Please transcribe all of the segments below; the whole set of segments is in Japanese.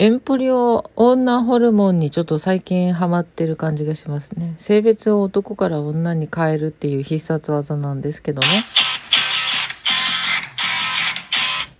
エンポリオ女ホルモンにちょっと最近ハマってる感じがしますね。性別を男から女に変えるっていう必殺技なんですけどね。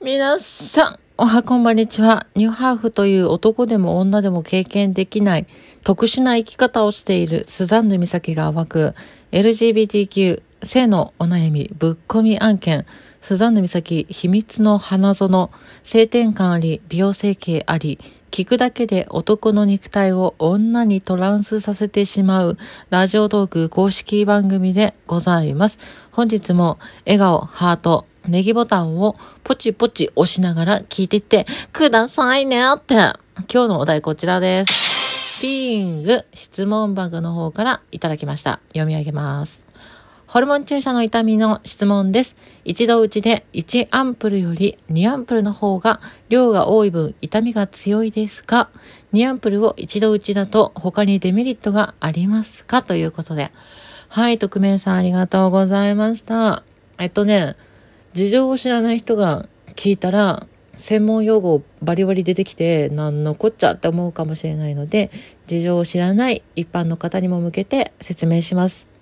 皆さん、おはこんばんにちは。ニューハーフという男でも女でも経験できない特殊な生き方をしているスザンヌ美咲が暴く LGBTQ 性のお悩みぶっ込み案件スザンヌ美咲秘密の花園性転換あり美容整形あり聞くだけで男の肉体を女にトランスさせてしまうラジオトーク公式番組でございます。本日も笑顔、ハート、ネギボタンをポチポチ押しながら聞いていってくださいねって。今日のお題こちらです。ピーング質問バグの方からいただきました。読み上げます。ホルモン注射の痛みの質問です。一度打ちで1アンプルより2アンプルの方が量が多い分痛みが強いですか ?2 アンプルを一度打ちだと他にデメリットがありますか？ということで。はい、匿名さんありがとうございました。えっとね、事情を知らない人が聞いたら、専門用語バリバリ出てきて、何のこっちゃって思うかもしれないので、事情を知らない一般の方にも向けて説明します。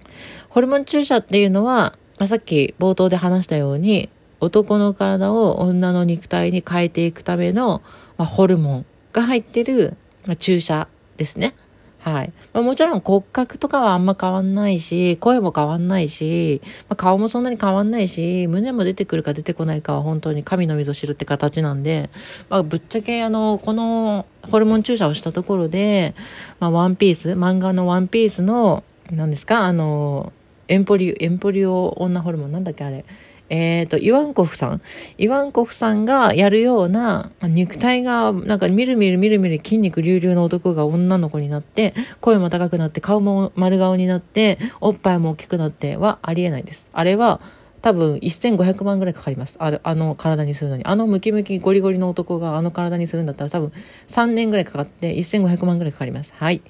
ホルモン注射っていうのは、まあ、さっき冒頭で話したように、男の体を女の肉体に変えていくための、まあ、ホルモンが入ってる、まあ、注射ですね。はい。まあ、もちろん骨格とかはあんま変わんないし、声も変わんないし、まあ、顔もそんなに変わんないし、胸も出てくるか出てこないかは本当に神の溝知るって形なんで、まあ、ぶっちゃけあの、このホルモン注射をしたところで、まあ、ワンピース、漫画のワンピースの、何ですかあの、エンポリ、エンポリオ女ホルモンなんだっけあれ。えっ、ー、と、イワンコフさん。イワンコフさんがやるような、肉体が、なんか、みるみるみるみる筋肉隆々の男が女の子になって、声も高くなって、顔も丸顔になって、おっぱいも大きくなってはありえないです。あれは、多分1500万ぐらいかかります。あ、あの体にするのに。あのムキムキゴリゴリの男があの体にするんだったら多分3年ぐらいかかって1500万ぐらいかかります。はい。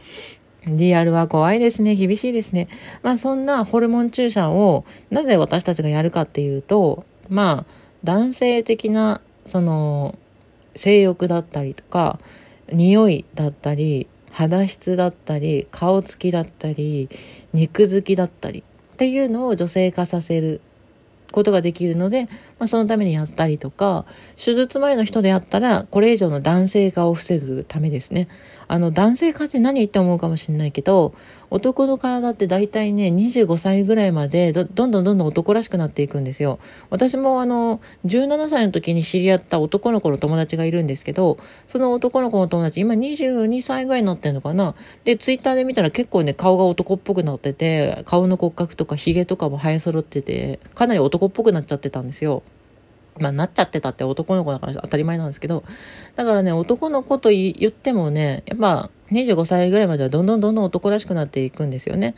リアルは怖いですね。厳しいですね。まあそんなホルモン注射をなぜ私たちがやるかっていうと、まあ男性的なその性欲だったりとか、匂いだったり、肌質だったり、顔つきだったり、肉付きだったりっていうのを女性化させることができるので、まあ、そのためにやったりとか、手術前の人であったら、これ以上の男性化を防ぐためですね。あの、男性化って何って思うかもしれないけど、男の体って大体ね、25歳ぐらいまでど、どんどんどんどん男らしくなっていくんですよ。私もあの、17歳の時に知り合った男の子の友達がいるんですけど、その男の子の友達、今22歳ぐらいになってんのかな。で、ツイッターで見たら結構ね、顔が男っぽくなってて、顔の骨格とか髭とかも生え揃ってて、かなり男っぽくなっちゃってたんですよ。まあ、なっちゃってたって男の子だから当たり前なんですけど、だからね、男の子と言ってもね、やっぱ25歳ぐらいまではどんどんどんどん男らしくなっていくんですよね。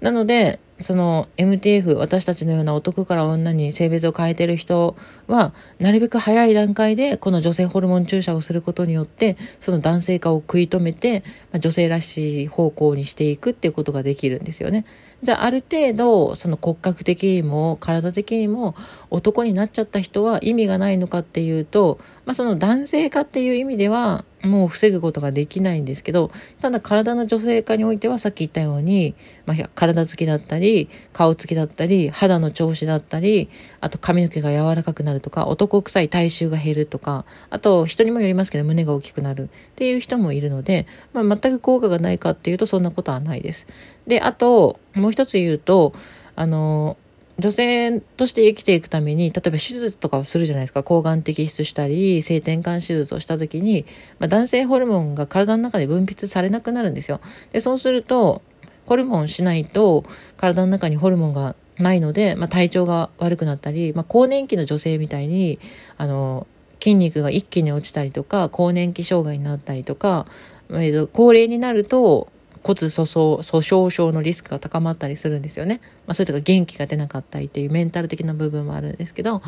なので、その MTF、私たちのような男から女に性別を変えてる人は、なるべく早い段階でこの女性ホルモン注射をすることによって、その男性化を食い止めて、まあ、女性らしい方向にしていくっていうことができるんですよね。じゃあある程度その骨格的にも体的にも男になっちゃった人は意味がないのかっていうと、まあ、その男性化っていう意味ではもう防ぐことができないんですけどただ体の女性化においてはさっき言ったように、まあ、体つきだったり顔つきだったり肌の調子だったりあと髪の毛が柔らかくなるとか男臭い体臭が減るとかあと人にもよりますけど胸が大きくなるっていう人もいるので、まあ、全く効果がないかっていうとそんなことはないです。であともう一つ言うと、あの、女性として生きていくために、例えば手術とかをするじゃないですか。抗がん摘出したり、性転換手術をした時に、まあ、男性ホルモンが体の中で分泌されなくなるんですよ。で、そうすると、ホルモンしないと、体の中にホルモンがないので、まあ、体調が悪くなったり、まあ、更年期の女性みたいに、あの、筋肉が一気に落ちたりとか、更年期障害になったりとか、えー、高齢になると、骨粗鬆粗鬆症のリスクが高まったりするんですよね。まあ、それとか元気が出なかったりっていうメンタル的な部分もあるんですけど、ま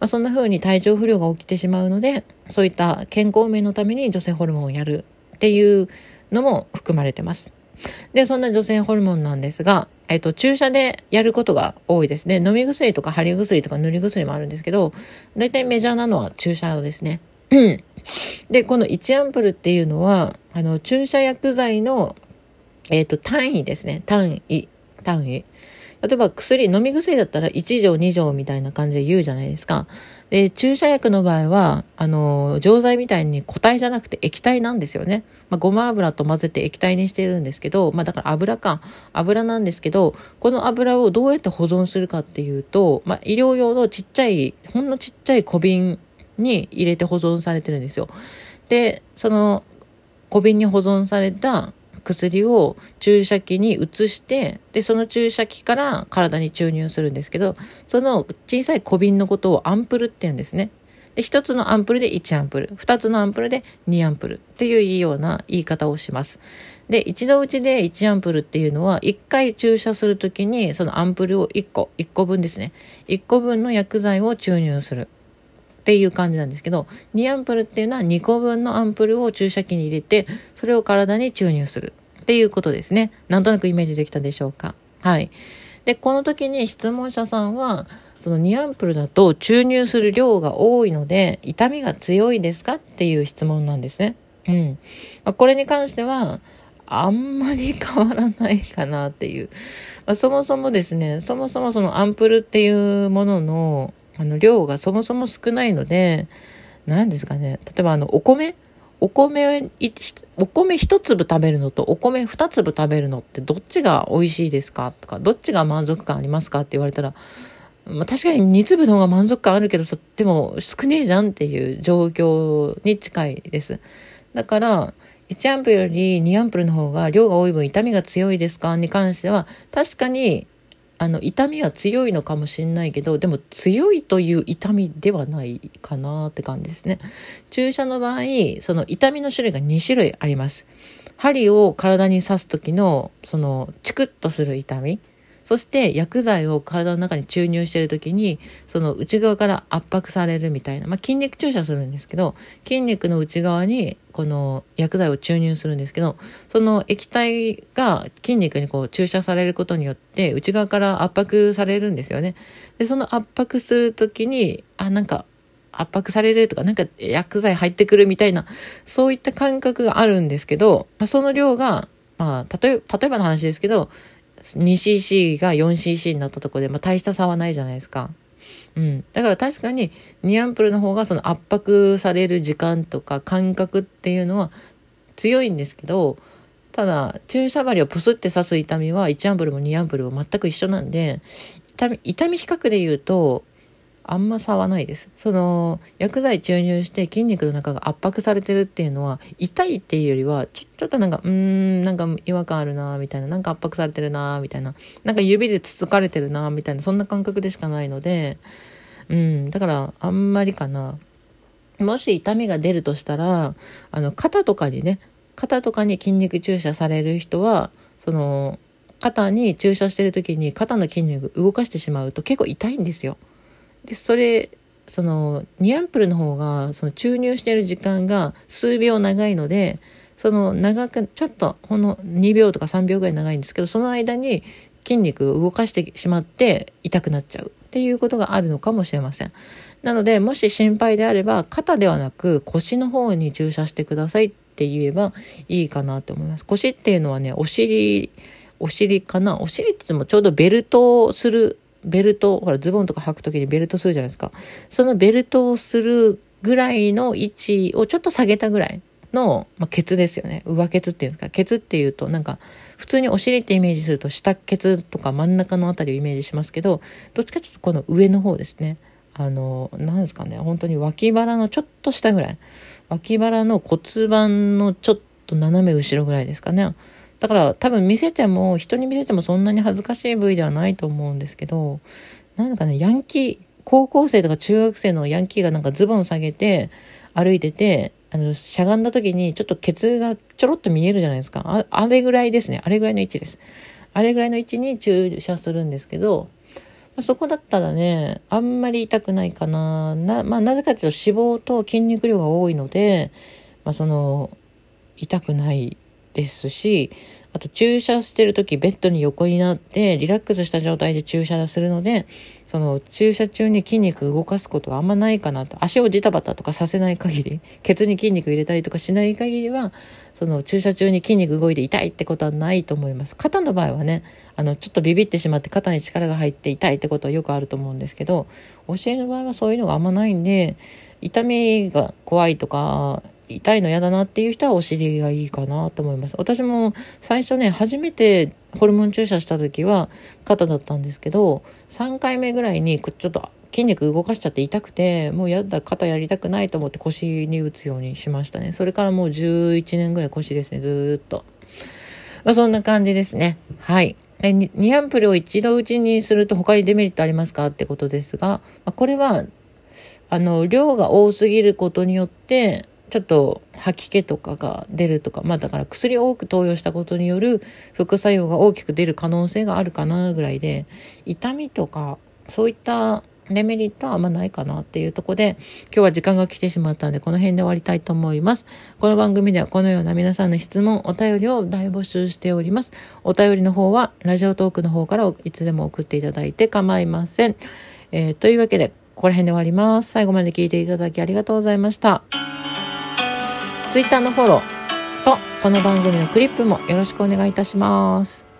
あ、そんな風に体調不良が起きてしまうので、そういった健康面のために女性ホルモンをやるっていうのも含まれてます。で、そんな女性ホルモンなんですが、えっと、注射でやることが多いですね。飲み薬とか貼り薬とか塗り薬もあるんですけど、大体メジャーなのは注射ですね。で、この1アンプルっていうのは、あの、注射薬剤の、えっ、と、単位ですね。単位。単位。例えば薬、飲み薬だったら1錠2錠みたいな感じで言うじゃないですか。で、注射薬の場合は、あの、錠剤みたいに固体じゃなくて液体なんですよね。まあ、ごま油と混ぜて液体にしてるんですけど、まあ、だから油か。油なんですけど、この油をどうやって保存するかっていうと、まあ、医療用のちっちゃい、ほんのちっちゃい小瓶に入れて保存されてるんですよ。で、その小瓶に保存された薬を注射器に移して、で、その注射器から体に注入するんですけど、その小さい小瓶のことをアンプルって言うんですね。で、一つのアンプルで1アンプル、二つのアンプルで2アンプルっていうような言い方をします。で、一度打ちで1アンプルっていうのは、1回注射するときに、そのアンプルを1個、1個分ですね。1個分の薬剤を注入する。っていう感じなんですけど、2アンプルっていうのは2個分のアンプルを注射器に入れて、それを体に注入するっていうことですね。なんとなくイメージできたでしょうか。はい。で、この時に質問者さんは、その2アンプルだと注入する量が多いので、痛みが強いですか？っていう質問なんですね。うん。まあ、これに関しては、あんまり変わらないかなっていう。まあ、そもそもですね、そもそもそのアンプルっていうものの、あの、量がそもそも少ないので、何ですかね。例えばあの、お米？お米、お米一粒食べるのとお米二粒食べるのってどっちが美味しいですかとか、どっちが満足感ありますかって言われたら、まあ、確かに二粒の方が満足感あるけどさ、でも少ねえじゃんっていう状況に近いです。だから、1アンプルより2アンプルの方が量が多い分痛みが強いですかに関しては、確かにあの、痛みは強いのかもしれないけど、でも強いという痛みではないかなって感じですね。注射の場合、その痛みの種類が2種類あります。針を体に刺す時の、その、チクッとする痛み。そして薬剤を体の中に注入している時に、その内側から圧迫されるみたいな、まあ、筋肉注射するんですけど、筋肉の内側にこの薬剤を注入するんですけど、その液体が筋肉にこう注射されることによって、内側から圧迫されるんですよね。で、その圧迫するときに、あ、なんか圧迫されるとか、なんか薬剤入ってくるみたいな、そういった感覚があるんですけど、まあ、その量が、まあ、例え、例えばの話ですけど、2cc が 4cc になったところで、まあ、大した差はないじゃないですか。うん。だから確かに2アンプルの方がその圧迫される時間とか感覚っていうのは強いんですけど、ただ注射針をプスって刺す痛みは1アンプルも2アンプルも全く一緒なんで、痛み、痛み比較で言うと、あんま差はないです。その、薬剤注入して筋肉の中が圧迫されてるっていうのは、痛いっていうよりは、ちょ、ちょっとなんか、うーん、なんか違和感あるなみたいな、なんか圧迫されてるなみたいな、なんか指でつつかれてるなみたいな、そんな感覚でしかないので、うん、だから、あんまりかな。もし痛みが出るとしたら、あの、肩とかにね、肩とかに筋肉注射される人は、その、肩に注射してる時に肩の筋肉動かしてしまうと結構痛いんですよ。で、それ、その、2アンプルの方が、その注入してる時間が数秒長いので、その長く、ちょっと、ほんの2秒とか3秒ぐらい長いんですけど、その間に筋肉を動かしてしまって痛くなっちゃうっていうことがあるのかもしれません。なので、もし心配であれば、肩ではなく腰の方に注射してくださいって言えばいいかなと思います。腰っていうのはね、お尻、お尻かな？お尻って言ってもちょうどベルトをするベルト、ほら、ズボンとか履くときにベルトするじゃないですか。そのベルトをするぐらいの位置をちょっと下げたぐらいの、まあ、ケツですよね。上ケツっていうんですか。ケツっていうと、なんか、普通にお尻ってイメージすると、下ケツとか真ん中のあたりをイメージしますけど、どっちかちょっとこの上の方ですね。あの、なんですかね。本当に脇腹のちょっと下ぐらい。脇腹の骨盤のちょっと斜め後ろぐらいですかね。だから多分見せても、人に見せてもそんなに恥ずかしい部位ではないと思うんですけど、なんかね、ヤンキー、高校生とか中学生のヤンキーがなんかズボン下げて歩いてて、あの、しゃがんだ時にちょっとケツがちょろっと見えるじゃないですか。ああれぐらいですね。あれぐらいの位置です。あれぐらいの位置に注射するんですけど、そこだったらね、あんまり痛くないかな。な、まあ、なぜかというと脂肪と筋肉量が多いので、まあ、その、痛くないですし、あと注射してる時ベッドに横になってリラックスした状態で注射するので、その注射中に筋肉動かすことがあんまないかなと。足をジタバタとかさせない限り、ケツに筋肉入れたりとかしない限りは、その注射中に筋肉動いて痛いってことはないと思います。肩の場合はね、あの、ちょっとビビってしまって肩に力が入って痛いってことはよくあると思うんですけど、お尻の場合はそういうのがあんまないんで、痛みが怖いとか、痛いの嫌だなっていう人はお尻がいいかなと思います。私も最初ね、初めてホルモン注射した時は肩だったんですけど、3回目ぐらいにちょっと筋肉動かしちゃって痛くて、もうやだ、肩やりたくないと思って腰に打つようにしましたね。それからもう11年ぐらい腰ですね、ずっと。まあそんな感じですね。はい。え2アンプルを一度打ちにすると他にデメリットありますかってことですが、まあ、これは、あの、量が多すぎることによって、ちょっと吐き気とかが出るとか、まあだから薬を多く投与したことによる副作用が大きく出る可能性があるかなぐらいで、痛みとかそういったデメリットはあんまないかなっていうとこで、今日は時間が来てしまったので、この辺で終わりたいと思います。この番組ではこのような皆さんの質問、お便りを大募集しております。お便りの方は、ラジオトークの方からいつでも送っていただいて構いません。えー、というわけで、ここら辺で終わります。最後まで聞いていただきありがとうございました。Twitter のフォローとこの番組のクリップもよろしくお願いいたします。